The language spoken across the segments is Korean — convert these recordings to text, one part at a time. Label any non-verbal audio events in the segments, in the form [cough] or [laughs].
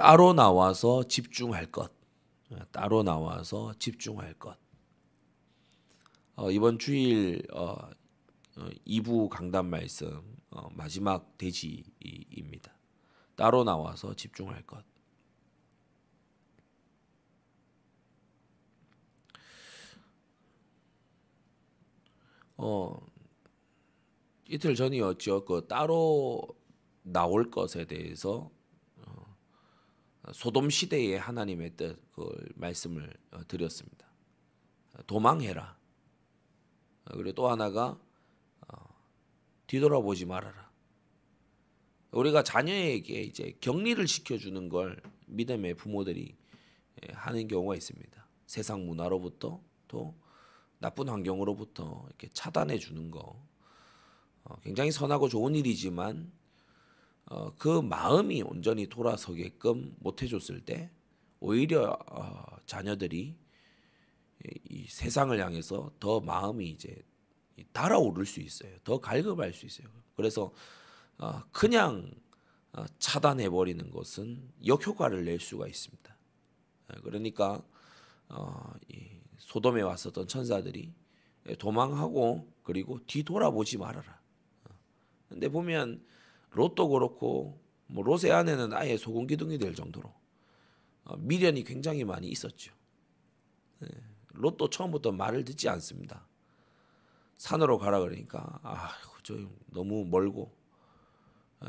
따로 나와서 집중할 것. 따로 나와서 집중할 것. 어, 이번 주일 어, 어, 2부 강단 말씀 어, 마지막 대지입니다. 따로 나와서 집중할 것. 어 이틀 전이었죠. 그 따로 나올 것에 대해서 어, 소돔 시대의 하나님의 뜻그 말씀을 어, 드렸습니다. 도망해라. 어, 그리고 또 하나가 뒤돌아보지 말아라. 우리가 자녀에게 이제 격리를 시켜주는 걸 믿음의 부모들이 예, 하는 경우가 있습니다. 세상 문화로부터 또 나쁜 환경으로부터 이렇게 차단해 주는 거 어, 굉장히 선하고 좋은 일이지만 어, 그 마음이 온전히 돌아서게끔 못 해줬을 때 오히려 어, 자녀들이 이 세상을 향해서 더 마음이 이제 달아오를 수 있어요. 더 갈급할 수 있어요. 그래서 어, 그냥 어, 차단해 버리는 것은 역효과를 낼 수가 있습니다. 예, 그러니까 어, 소돔에 왔었던 천사들이 도망하고 그리고 뒤돌아보지 말아라. 근데 보면 롯도 그렇고 뭐 롯의 안에는 아예 소금 기둥이 될 정도로 미련이 굉장히 많이 있었죠. 예, 롯도 처음부터 말을 듣지 않습니다. 산으로 가라 그러니까 아 저 너무 멀고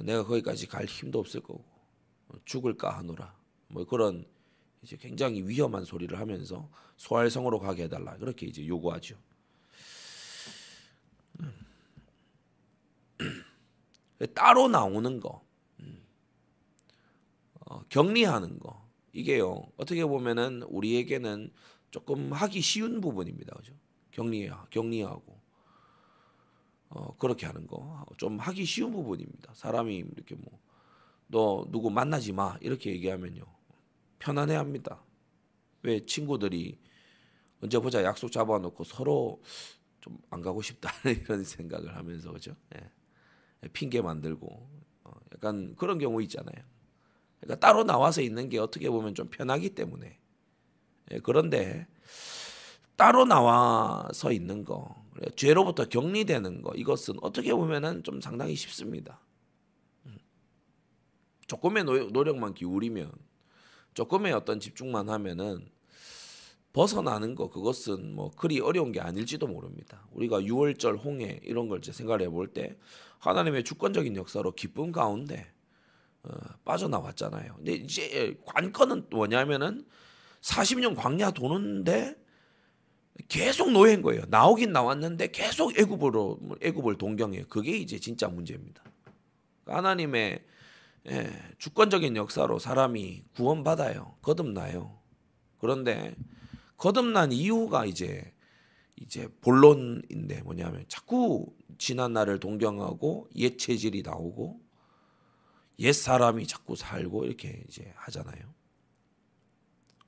내가 거기까지 갈 힘도 없을 거고 죽을까 하노라 뭐 그런 이제 굉장히 위험한 소리를 하면서 소알성으로 가게 해달라 그렇게 이제 요구하죠. 따로 나오는 거, 음. 어, 격리하는 거 이게요 어떻게 보면은 우리에게는 조금 하기 쉬운 부분입니다, 그죠? 격리 격리하고 어, 그렇게 하는 거 좀 하기 쉬운 부분입니다. 사람이 이렇게 뭐 너 누구 만나지 마 이렇게 얘기하면요 편안해합니다. 왜 친구들이 언제 보자 약속 잡아놓고 서로 좀 안 가고 싶다 [laughs] 이런 생각을 하면서 그죠? 예. 핑계 만들고 어, 약간 그런 경우 있잖아요. 그러니까 따로 나와서 있는 게 어떻게 보면 좀 편하기 때문에 예, 그런데 따로 나와서 있는 거 죄로부터 격리되는 거 이것은 어떻게 보면은 좀 상당히 쉽습니다. 음. 조금의 노력만 기울이면 조금의 어떤 집중만 하면은 벗어나는 거 그것은 뭐 그리 어려운 게 아닐지도 모릅니다. 우리가 유월절 홍해 이런 걸 이제 생각을 해볼 때 하나님의 주권적인 역사로 기쁨 가운데 어, 빠져나왔잖아요. 근데 이제 관건은 뭐냐면은 40년 광야 도는데 계속 노예인 거예요. 나오긴 나왔는데 계속 애굽으로 애굽을 동경해요. 그게 이제 진짜 문제입니다. 하나님의 예, 주권적인 역사로 사람이 구원받아요. 거듭나요. 그런데 거듭난 이유가 이제 이제 본론인데 뭐냐면 자꾸 지난 날을 동경하고 옛 체질이 나오고 옛 사람이 자꾸 살고 이렇게 이제 하잖아요.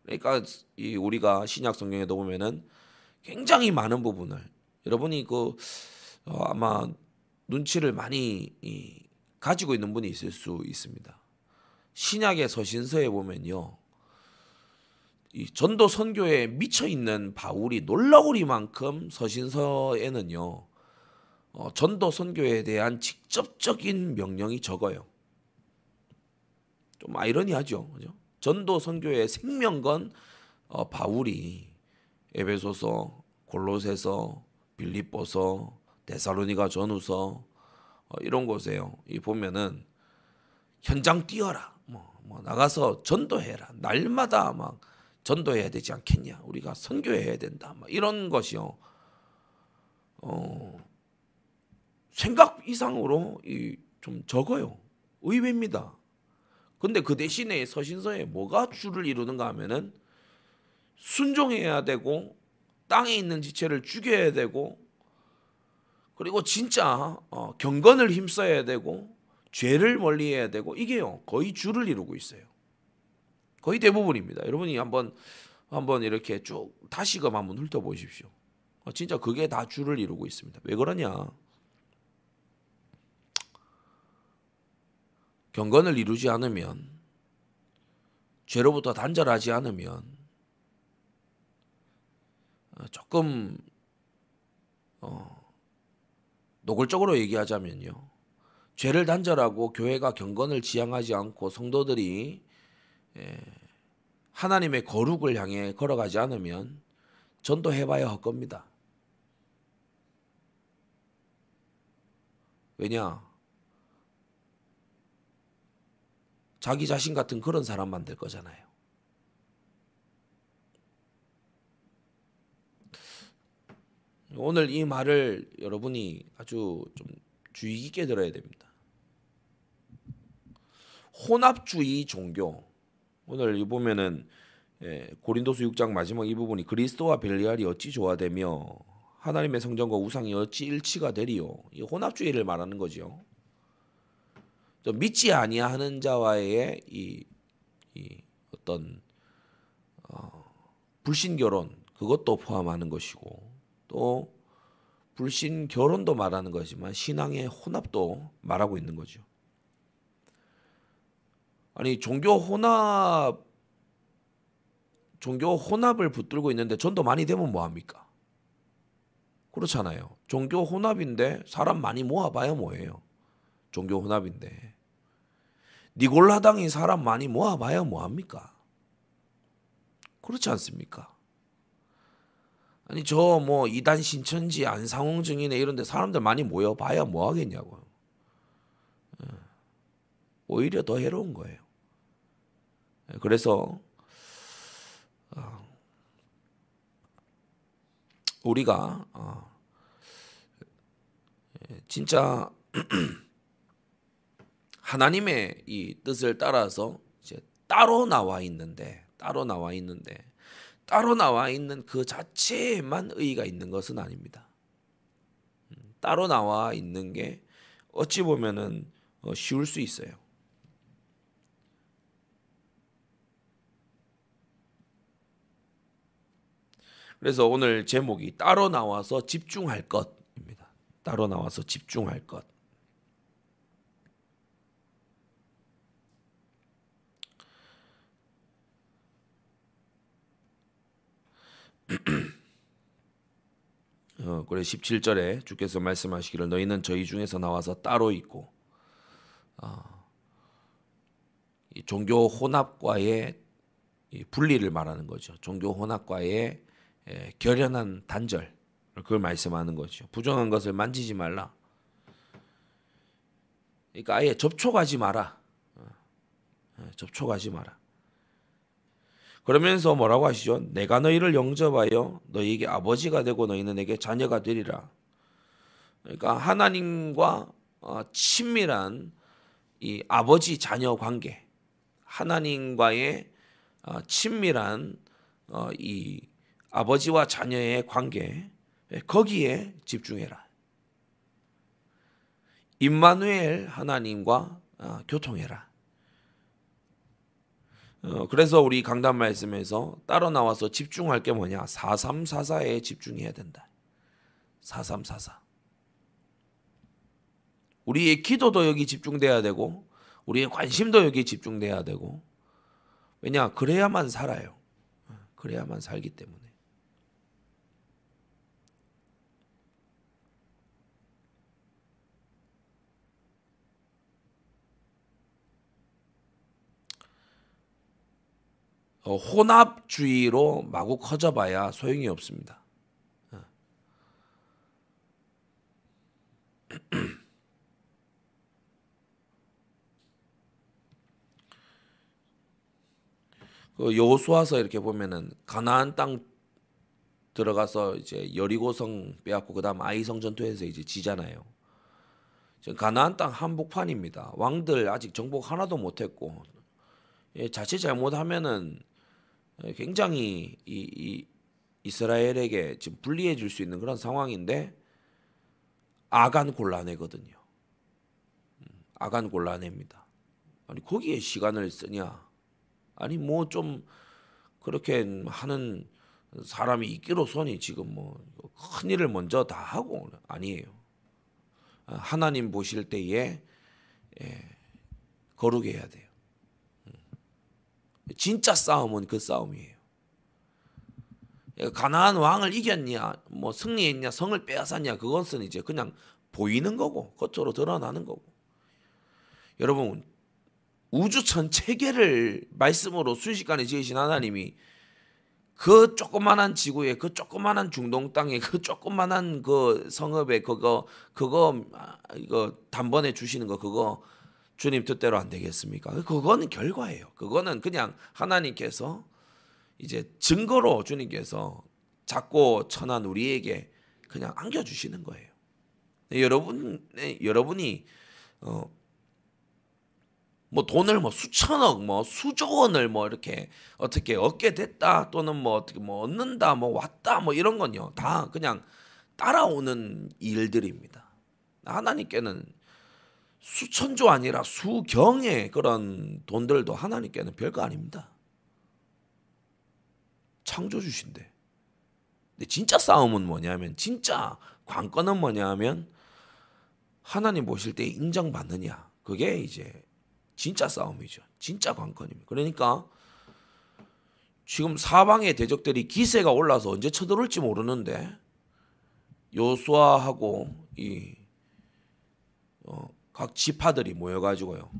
그러니까 이 우리가 신약 성경에도 보면은 굉장히 많은 부분을 여러분이 그 어, 아마 눈치를 많이 이, 가지고 있는 분이 있을 수 있습니다. 신약의 서신서에 보면요. 이 전도 선교에 미쳐 있는 바울이 놀라우리만큼 서신서에는요. 어, 전도 선교에 대한 직접적인 명령이 적어요. 좀 아이러니하죠. 그죠? 전도 선교의 생명건 어, 바울이 에베소서, 골로새서, 빌립보서, 데살로니가 전후서 어, 이런 곳에요. 이 보면은 현장 뛰어라. 뭐, 뭐 나가서 전도해라. 날마다 막 전도해야 되지 않겠냐. 우리가 선교해야 된다. 막 이런 것이요. 어, 생각 이상으로 이 좀 적어요. 의외입니다. 근데 그 대신에 서신서에 뭐가 주를 이루는가 하면은 순종해야 되고 땅에 있는 지체를 죽여야 되고 그리고 진짜 어, 경건을 힘써야 되고 죄를 멀리해야 되고 이게요 거의 주를 이루고 있어요. 거의 대부분입니다. 여러분이 한번 한번 이렇게 쭉 다시금 한번 훑어보십시오. 어, 진짜 그게 다 주를 이루고 있습니다. 왜 그러냐? 경건을 이루지 않으면 죄로부터 단절하지 않으면 어, 조금 어, 노골적으로 얘기하자면요. 죄를 단절하고 교회가 경건을 지향하지 않고 성도들이 예, 하나님의 거룩을 향해 걸어가지 않으면 전도해봐야 할 겁니다. 왜냐? 자기 자신 같은 그런 사람 만들 거잖아요. 오늘 이 말을 여러분이 아주 좀 주의 깊게 들어야 됩니다. 혼합주의 종교. 오늘 이 보면은 예, 고린도서 6장 마지막 이 부분이 그리스도와 벨리알이 어찌 조화되며 하나님의 성전과 우상이 어찌 일치가 되리요. 이 혼합주의를 말하는 거죠. 믿지 아니하는 자와의 이, 이 어떤 어, 불신 결혼 그것도 포함하는 것이고 또 불신 결혼도 말하는 거지만 신앙의 혼합도 말하고 있는 거죠. 아니 종교 혼합 종교 혼합을 붙들고 있는데 전도 많이 되면 뭐 합니까? 그렇잖아요. 종교 혼합인데 사람 많이 모아봐야 뭐예요? 종교 혼합인데 니골라당이 사람 많이 모아봐야 뭐 합니까? 그렇지 않습니까? 아니 저 뭐 이단 신천지 안상홍 증인회 이런데 사람들 많이 모여봐야 뭐 하겠냐고요. 예. 오히려 더 해로운 거예요. 예, 그래서 어, 우리가 어, 예, 진짜 [clears throat] 하나님의 이 뜻을 따라서 이제 따로 나와 있는데 따로 나와 있는데 따로 나와 있는 그 자체에만 의의가 있는 것은 아닙니다. 음, 따로 나와 있는 게 어찌 보면은 어, 쉬울 수 있어요. 그래서 오늘 제목이 따로 나와서 집중할 것입니다. 따로 나와서 집중할 것. [clears throat] 어, 그래 17절에 주께서 말씀하시기를 너희는 저희 중에서 나와서 따로 있고 어, 이 종교 혼합과의 이 분리를 말하는 거죠. 종교 혼합과의 에, 결연한 단절 그걸 말씀하는 거죠. 부정한 것을 만지지 말라. 그러니까 아예 접촉하지 마라. 어, 어 접촉하지 마라. 그러면서 뭐라고 하시죠? 내가 너희를 영접하여 너희에게 아버지가 되고 너희는 내게 자녀가 되리라. 그러니까 하나님과 어, 친밀한 이 아버지 자녀 관계, 하나님과의 어, 친밀한 어, 이 아버지와 자녀의 관계 예, 거기에 집중해라. 임마누엘 하나님과 교통해라. 어, 그래서 우리 강단 말씀에서 따로 나와서 집중할 게 뭐냐? 4344에 집중해야 된다. 4344. 우리의 기도도 여기 집중돼야 되고 우리의 관심도 여기 집중돼야 되고 왜냐? 그래야만 살아요. 어, 그래야만 살기 때문에. 어, 혼합주의로 마구 커져봐야 소용이 없습니다. 어. [clears throat] 그 여호수아서 이렇게 보면은 가나안 땅 들어가서 이제 여리고성 빼앗고 그다음 아이성 전투에서 이제 지잖아요. 지금 가나안 땅 한복판입니다. 왕들 아직 정복 하나도 못했고 예, 자칫 잘못하면은 굉장히 이, 이 이스라엘에게 지금 불리해 줄 수 있는 그런 상황인데 아간 곤란해거든요. 음, 아간 곤란해입니다. 아니 거기에 시간을 쓰냐? 아니 뭐 좀 그렇게 하는 사람이 있기로서니 지금 뭐 큰 일을 먼저 다 하고 아니에요. 하나님 보실 때에 예, 거룩해야 돼요. 진짜 싸움은 그 싸움이에요. 가나안 왕을 이겼냐, 뭐 승리했냐, 성을 빼앗았냐, 그것은 이제 그냥 보이는 거고 겉으로 드러나는 거고. 여러분 우주 전 체계를 말씀으로 순식간에 지으신 하나님이 그 조그만한 지구에 그 조그만한 중동 땅에 그 조그만한 그 성읍에 그거 그거 아, 이거 단번에 주시는 거 그거 주님 뜻대로 안 되겠습니까? 그거는 결과예요. 그거는 그냥 하나님께서 이제 증거로 주님께서 작고 천한 우리에게 그냥 안겨 주시는 거예요. 여러분 여러분이 어, 뭐 돈을 뭐 수천억 뭐 수조 원을 뭐 이렇게 어떻게 얻게 됐다 또는 뭐 어떻게 뭐 얻는다 뭐 왔다 뭐 이런 건요 다 그냥 따라오는 일들입니다. 하나님께는 수천조 아니라 수경의 그런 돈들도 하나님께는 별거 아닙니다. 창조주신데. 근데 진짜 싸움은 뭐냐면 진짜 관건은 뭐냐면 하나님 보실 때 인정받느냐. 그게 이제 진짜 싸움이죠. 진짜 관건입니다. 그러니까 지금 사방의 대적들이 기세가 올라서 언제 쳐들어올지 모르는데 요수아하고 이 각 어, 지파들이 모여가지고요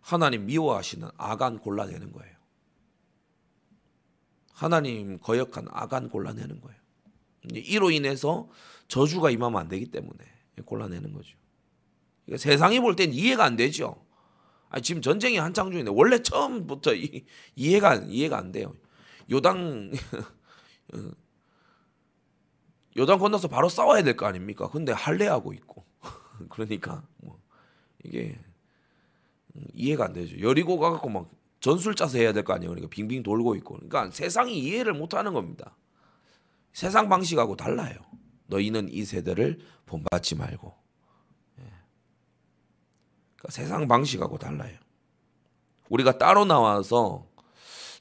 하나님 미워하시는 아간 골라내는 거예요. 하나님 거역한 아간 골라내는 거예요. 이로 인해서 저주가 임하면 안 되기 때문에 골라내는 거죠. 그러니까 세상이 볼 땐 이해가 안 되죠. 아 지금 전쟁이 한창 중인데 원래 처음부터 이, 이해가 이해가 안 돼요. 요당 [laughs] 요당 건너서 바로 싸워야 될 거 아닙니까? 근데 할례하고 있고 그러니까 뭐 이게 이해가 안 되죠. 여리고 가갖고 막 전술 짜서 해야 될 거 아니에요. 그러니까 빙빙 돌고 있고. 그러니까 세상이 이해를 못하는 겁니다. 세상 방식하고 달라요. 너희는 이 세대를 본받지 말고 그러니까 세상 방식하고 달라요. 우리가 따로 나와서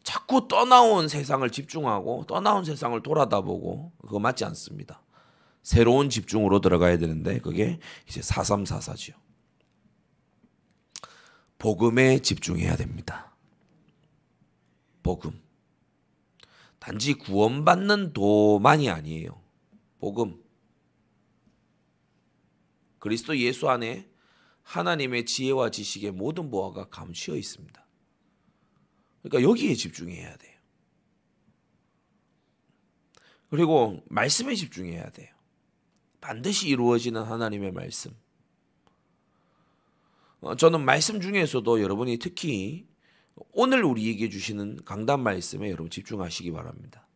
자꾸 떠나온 세상을 집중하고 떠나온 세상을 돌아다보고 그거 맞지 않습니다. 새로운 집중으로 들어가야 되는데 그게 이제 4344지요. 복음에 집중해야 됩니다. 복음. 단지 구원받는 도만이 아니에요. 복음. 그리스도 예수 안에 하나님의 지혜와 지식의 모든 보화가 감추어 있습니다. 그러니까 여기에 집중해야 돼요. 그리고 말씀에 집중해야 돼요. 반드시 이루어지는 하나님의 말씀. 어, 저는 말씀 중에서도 여러분이 특히 오늘 우리에게 주시는 강단 말씀에 여러분 집중하시기 바랍니다.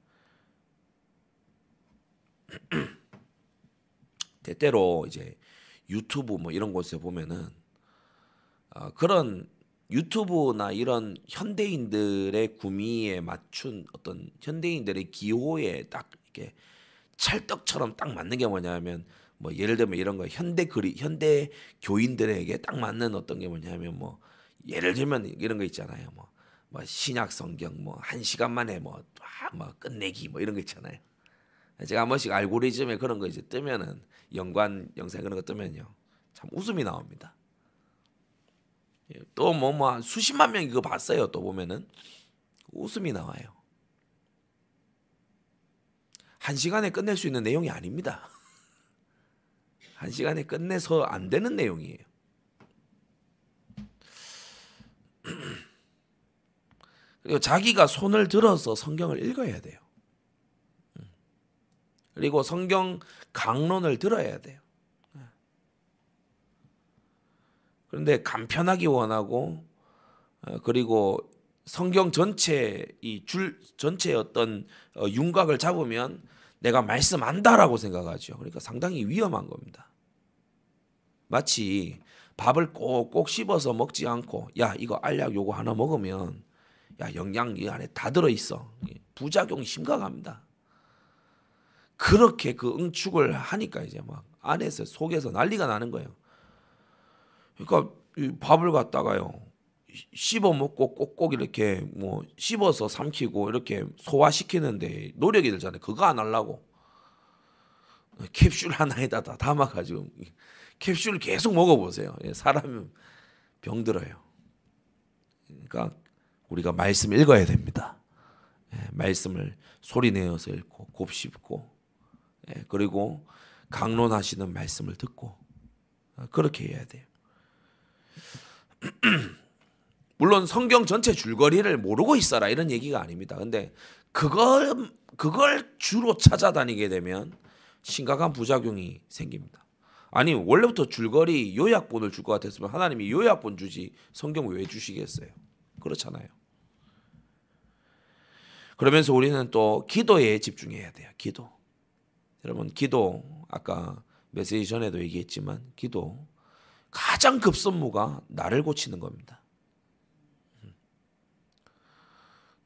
[clears throat] 때때로 이제 유튜브 뭐 이런 곳에 보면은 어, 그런 유튜브나 이런 현대인들의 구미에 맞춘 어떤 현대인들의 기호에 딱 이렇게 찰떡처럼 딱 맞는 게 뭐냐면 뭐 예를 들면 이런 거 현대 그리 현대 교인들에게 딱 맞는 어떤 게 뭐냐면 뭐 예를 들면 이런 거 있잖아요. 뭐, 뭐 신약 성경 뭐 한 시간 만에 뭐, 아, 뭐 끝내기 뭐 이런 거 있잖아요. 제가 한 번씩 알고리즘에 그런 거 이제 뜨면은 연관 영상 그런 거 뜨면요. 참 웃음이 나옵니다. 예, 또뭐 뭐 수십만 명 이거 봤어요. 또 보면은 웃음이 나와요. 한 시간에 끝낼 수 있는 내용이 아닙니다. [laughs] 한 시간에 끝내서 안 되는 내용이에요. [clears throat] 그리고 자기가 손을 들어서 성경을 읽어야 돼요. 그리고 성경 강론을 들어야 돼요. 그런데 간편하기 원하고 어, 그리고 성경 전체 이 줄 전체의 어떤 어, 윤곽을 잡으면 내가 말씀 안다라고 생각하죠. 그러니까 상당히 위험한 겁니다. 마치 밥을 꼭꼭 씹어서 먹지 않고 야 이거 알약 요거 하나 먹으면 야 영양 이 안에 다 들어 있어 부작용이 심각합니다. 그렇게 그 응축을 하니까 이제 막 안에서 속에서 난리가 나는 거예요. 그러니까 밥을 갖다가요 씹어 먹고 꼭꼭 이렇게 뭐 씹어서 삼키고 이렇게 소화시키는데 노력이 들잖아요. 그거 안 하려고 캡슐 하나에다 다 담아가지고 캡슐 계속 먹어보세요. 예, 사람 병 들어요. 그러니까 우리가 말씀 읽어야 됩니다. 예, 말씀을 소리 내어서 읽고 곱씹고 예, 그리고 강론하시는 말씀을 듣고 어, 그렇게 해야 돼요. [clears throat] 물론 성경 전체 줄거리를 모르고 있어라 이런 얘기가 아닙니다. 근데 그걸 그걸 주로 찾아다니게 되면 심각한 부작용이 생깁니다. 아니 원래부터 줄거리 요약본을 줄 것 같았으면 하나님이 요약본 주지 성경 왜 주시겠어요? 그렇잖아요. 그러면서 우리는 또 기도에 집중해야 돼요. 기도. 여러분 기도 아까 메시지 전에도 얘기했지만 기도 가장 급선무가 나를 고치는 겁니다.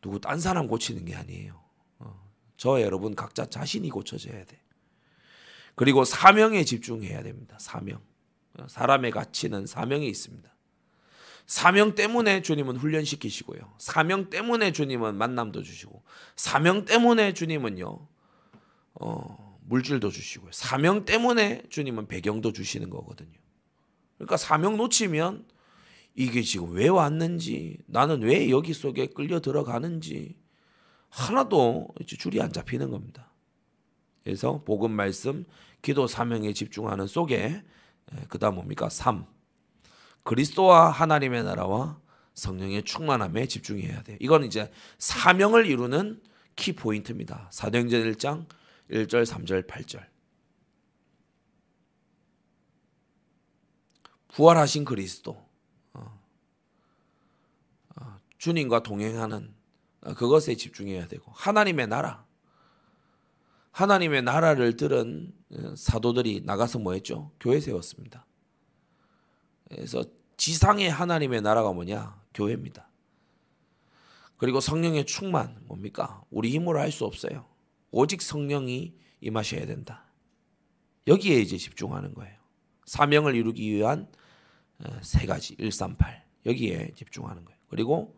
누구 딴 사람 고치는 게 아니에요. 어, 저 여러분 각자 자신이 고쳐져야 돼. 그리고 사명에 집중해야 됩니다. 사명. 어, 사람의 가치는 사명이 있습니다. 사명 때문에 주님은 훈련시키시고요. 사명 때문에 주님은 만남도 주시고, 사명 때문에 주님은요, 어, 물질도 주시고요. 사명 때문에 주님은 배경도 주시는 거거든요. 그러니까 사명 놓치면 이게 지금 왜 왔는지, 나는 왜 여기 속에 끌려 들어가는지 하나도 줄이 안 잡히는 겁니다. 그래서 복음 말씀, 기도 사명에 집중하는 속에 그다음 뭡니까? 3. 그리스도와 하나님의 나라와 성령의 충만함에 집중해야 돼요. 이건 이제 사명을 이루는 키 포인트입니다. 사도행전 1장 1절, 3절, 8절. 부활하신 그리스도 주님과 동행하는 어, 그것에 집중해야 되고 하나님의 나라 하나님의 나라를 들은 사도들이 나가서 뭐 했죠? 교회 세웠습니다. 그래서 지상의 하나님의 나라가 뭐냐? 교회입니다. 그리고 성령의 충만 뭡니까? 우리 힘으로 할 수 없어요. 오직 성령이 임하셔야 된다. 여기에 이제 집중하는 거예요. 사명을 이루기 위한 세 가지 138 여기에 집중하는 거예요. 그리고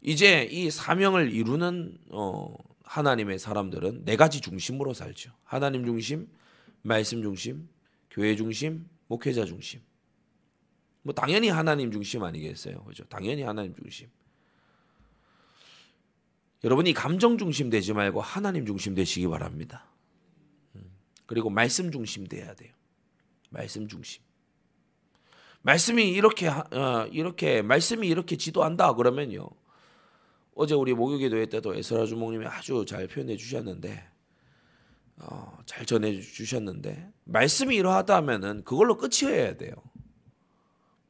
이제 이 사명을 이루는 어, 하나님의 사람들은 네 가지 중심으로 살죠. 하나님 중심, 말씀 중심, 교회 중심, 목회자 중심. 뭐 당연히 하나님 중심 아니겠어요. 그죠? 당연히 하나님 중심. 여러분이 감정 중심 되지 말고 하나님 중심 되시기 바랍니다. 음. 그리고 말씀 중심 돼야 돼요. 말씀 중심. 말씀이 이렇게 어, 이렇게 말씀이 이렇게 지도한다 그러면요. 어제 우리 목요기도회 때도 에스라 주목님이 아주 잘 표현해 주셨는데 어, 잘 전해 주셨는데 말씀이 이러하다면은 그걸로 끝이어야 돼요.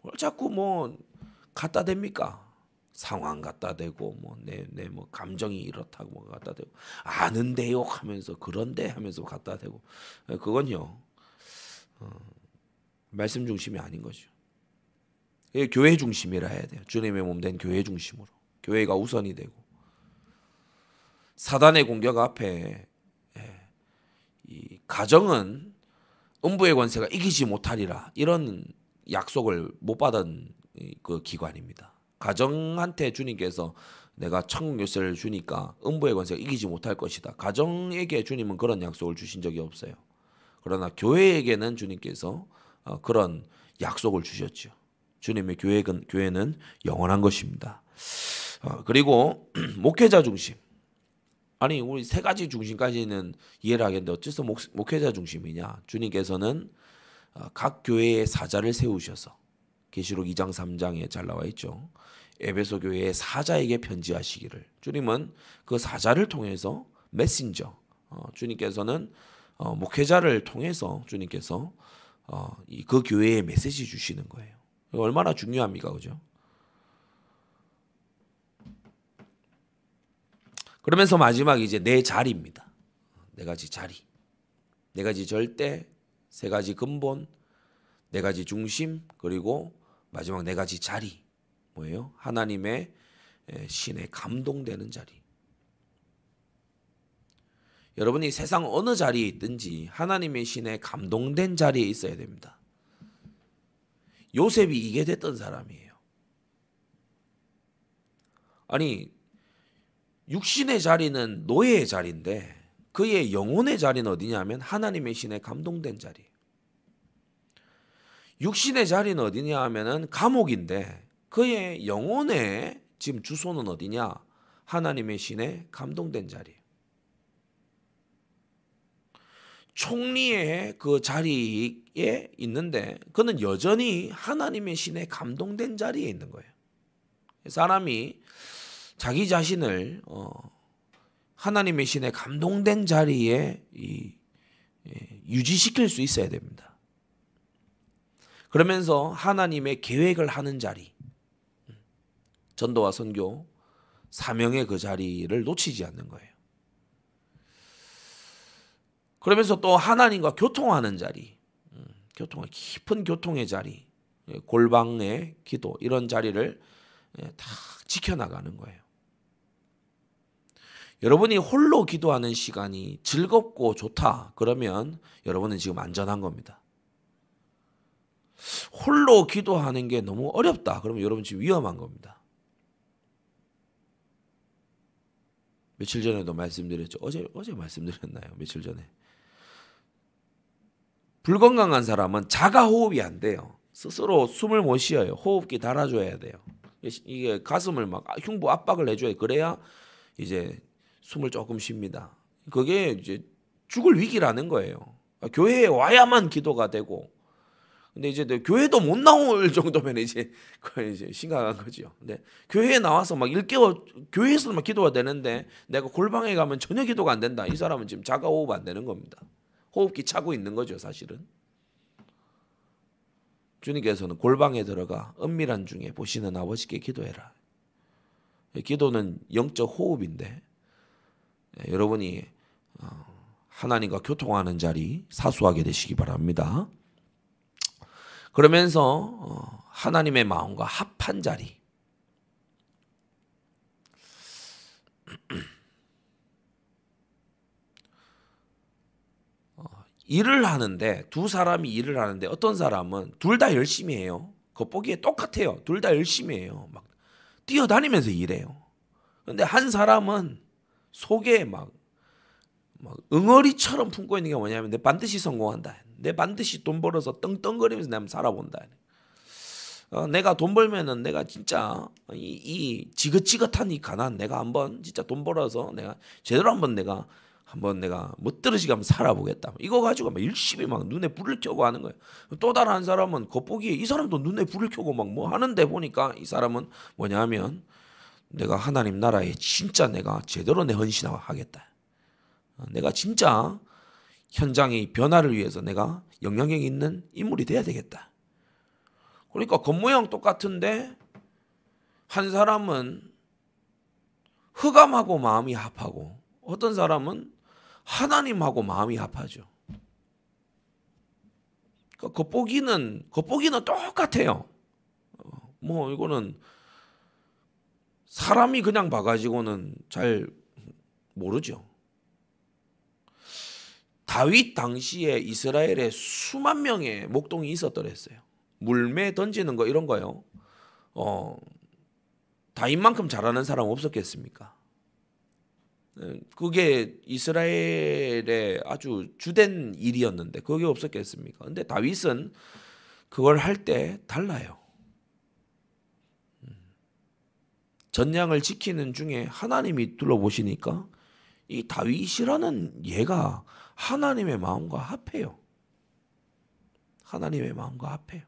뭘 자꾸 뭐 갖다 댑니까? 상황 갖다 대고 뭐 내 내 뭐 감정이 이렇다고 뭐 갖다 대고 아는데요 하면서 그런데 하면서 갖다 대고 그건요 어, 말씀 중심이 아닌 거죠. 교회 중심이라 해야 돼요. 주님의 몸 된 교회 중심으로 교회가 우선이 되고 사단의 공격 앞에 예, 이 가정은 음부의 권세가 이기지 못하리라 이런 약속을 못 받은 그 기관입니다. 가정한테 주님께서 내가 천국 열쇠를 주니까 음부의 권세가 이기지 못할 것이다. 가정에게 주님은 그런 약속을 주신 적이 없어요. 그러나 교회에게는 주님께서 어, 그런 약속을 주셨죠. 주님의 교회는, 교회는 영원한 것입니다. 어, 그리고 [clears throat] 목회자 중심. 아니 우리 세 가지 중심까지는 이해를 하겠는데 어째서 목, 목회자 중심이냐? 주님께서는 어, 각 교회의 사자를 세우셔서 계시록 2장 3장에 잘 나와 있죠. 에베소 교회의 사자에게 편지하시기를 주님은 그 사자를 통해서 메신저 어, 주님께서는 어, 목회자를 통해서 주님께서 어, 이, 그 교회에 메시지 주시는 거예요. 얼마나 중요합니까, 그죠? 그러면서 마지막 이제 내 자리입니다. 네 가지 자리, 네 가지 절대, 세 가지 근본, 네 가지 중심, 그리고 마지막 네 가지 자리. 뭐예요? 하나님의 신에 감동되는 자리. 여러분이 세상 어느 자리에 있든지 하나님의 신에 감동된 자리에 있어야 됩니다. 요셉이 이게 됐던 사람이에요. 아니 육신의 자리는 노예의 자리인데 그의 영혼의 자리는 어디냐면 하나님의 신에 감동된 자리. 육신의 자리는 어디냐 하면은 감옥인데 그의 영혼의 지금 주소는 어디냐? 하나님의 신에 감동된 자리. 총리의 그 자리에 있는데 그는 여전히 하나님의 신에 감동된 자리에 있는 거예요. 사람이 자기 자신을 어, 하나님의 신에 감동된 자리에 이, 예, 유지시킬 수 있어야 됩니다. 그러면서 하나님의 계획을 하는 자리, 전도와 선교, 사명의 그 자리를 놓치지 않는 거예요. 그러면서 또 하나님과 교통하는 자리, 음, 교통 깊은 교통의 자리, 예, 골방의 기도 이런 자리를 예, 다 지켜나가는 거예요. 여러분이 홀로 기도하는 시간이 즐겁고 좋다 그러면 여러분은 지금 안전한 겁니다. 홀로 기도하는 게 너무 어렵다 그러면 여러분 지금 위험한 겁니다. 며칠 전에도 말씀드렸죠. 어제 어제 말씀드렸나요? 며칠 전에 불건강한 사람은 자가 호흡이 안 돼요. 스스로 숨을 못 쉬어요. 호흡기 달아줘야 돼요. 이게 가슴을 막 흉부 압박을 해줘야 그래야 이제 숨을 조금 쉽니다. 그게 이제 죽을 위기라는 거예요. 교회에 와야만 기도가 되고 근데 이제 교회도 못 나올 [laughs] 정도면 이제 거의 이제 심각한 거죠. 근데 교회에 나와서 막 1개월 교회에서만 기도가 되는데 내가 골방에 가면 전혀 기도가 안 된다. 이 사람은 지금 자가 호흡 안 되는 겁니다. 호흡기 차고 있는 거죠, 사실은. 주님께서는 골방에 들어가 은밀한 중에 보시는 아버지께 기도해라. 기도는 영적 호흡인데 예, 여러분이 어, 하나님과 교통하는 자리 사수하게 되시기 바랍니다. 그러면서 어, 하나님의 마음과 합한 자리 일을 하는데 두 사람이 일을 하는데 어떤 사람은 둘 다 열심히 해요. 겉보기에 똑같아요. 둘 다 열심히 해요. 막 뛰어다니면서 일해요. 근데 한 사람은 속에 막, 막 응어리처럼 품고 있는 게 뭐냐면 내 반드시 성공한다. 내 반드시 돈 벌어서 떵떵거리면서 내가 살아본다. 어, 내가 돈 벌면은 내가 진짜 이, 이 지긋지긋한 이 가난 내가 한번 진짜 돈 벌어서 내가 제대로 한번 내가 한번 내가 못 떨어지게 한번 살아보겠다. 이거 가지고 막 열심히 막 눈에 불을 켜고 하는 거예요. 또 다른 한 사람은 겉보기에 이 사람도 눈에 불을 켜고 막 뭐 하는데 보니까 이 사람은 뭐냐면 내가 하나님 나라에 진짜 내가 제대로 내 헌신하겠다. 내가 진짜 현장의 변화를 위해서 내가 영향력 있는 인물이 돼야 되겠다. 그러니까 겉모양 똑같은데 한 사람은 흑암하고 마음이 합하고 어떤 사람은 하나님하고 마음이 합하죠. 그러니까 겉보기는 겉보기는 똑같아요. 어, 뭐 이거는 사람이 그냥 봐가지고는 잘 모르죠. 다윗 당시에 이스라엘에 수만 명의 목동이 있었더랬어요. 물매 던지는 거 이런 거요. 어, 다윗만큼 잘하는 사람 없었겠습니까? 그게 이스라엘의 아주 주된 일이었는데 그게 없었겠습니까? 근데 다윗은 그걸 할 때 달라요. 음. 전량을 지키는 중에 하나님이 둘러보시니까 이 다윗이라는 얘가 하나님의 마음과 합해요. 하나님의 마음과 합해요.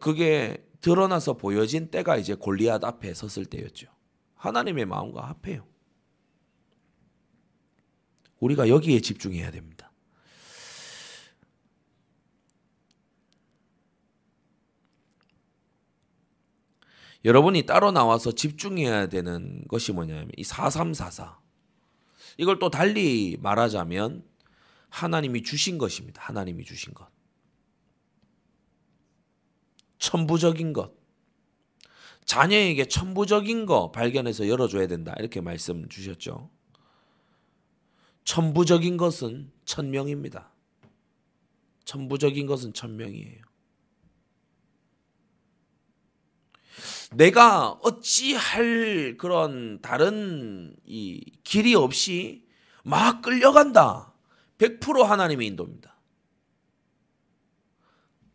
그게 드러나서 보여진 때가 이제 골리앗 앞에 섰을 때였죠. 하나님의 마음과 합해요. 우리가 여기에 집중해야 됩니다. 여러분이 따로 나와서 집중해야 되는 것이 뭐냐면 이 4344. 이걸 또 달리 말하자면 하나님이 주신 것입니다. 하나님이 주신 것. 천부적인 것. 자녀에게 천부적인 거 발견해서 열어줘야 된다. 이렇게 말씀 주셨죠. 천부적인 것은 천명입니다. 천부적인 것은 천명이에요. 내가 어찌할 그런 다른 이 길이 없이 막 끌려간다. 100% 하나님의 인도입니다.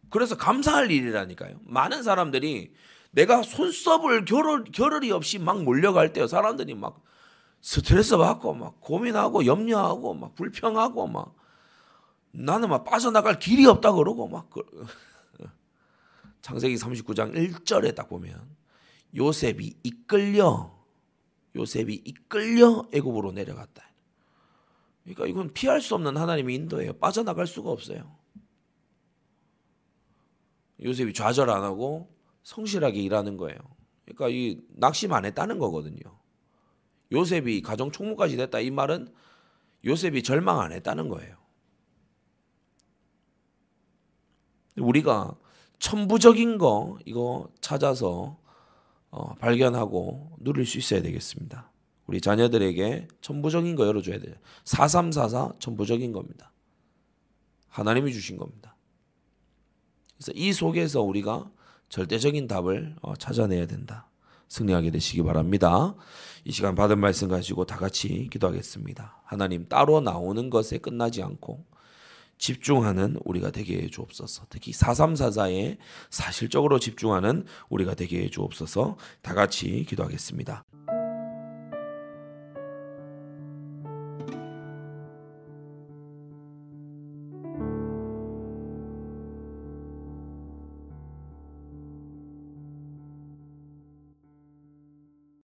그래서 감사할 일이라니까요. 많은 사람들이 내가 손썹을 겨를, 겨를이 없이 막 몰려갈 때요. 사람들이 막 스트레스 받고 막 고민하고 염려하고 막 불평하고 막 나는 막 빠져나갈 길이 없다 그러고 막 그, 창세기 39장 1절에 딱 보면 요셉이 이끌려 요셉이 이끌려 애굽으로 내려갔다. 그러니까 이건 피할 수 없는 하나님의 인도예요. 빠져나갈 수가 없어요. 요셉이 좌절 안 하고 성실하게 일하는 거예요. 그러니까 이 낙심 안 했다는 거거든요. 요셉이 가정 총무까지 됐다 이 말은 요셉이 절망 안 했다는 거예요. 우리가 천부적인 거 이거 찾아서 어, 발견하고 누릴 수 있어야 되겠습니다. 우리 자녀들에게 천부적인 거 열어줘야 돼요. 4344 천부적인 겁니다. 하나님이 주신 겁니다. 그래서 이 속에서 우리가 절대적인 답을 어, 찾아내야 된다. 승리하게 되시기 바랍니다. 이 시간 받은 말씀 가지고 다 같이 기도하겠습니다. 하나님 따로 나오는 것에 끝나지 않고 집중하는 우리가 되게 해 주옵소서. 특히 4344에 사실적으로 집중하는 우리가 되게 해 주옵소서. 다 같이 기도하겠습니다.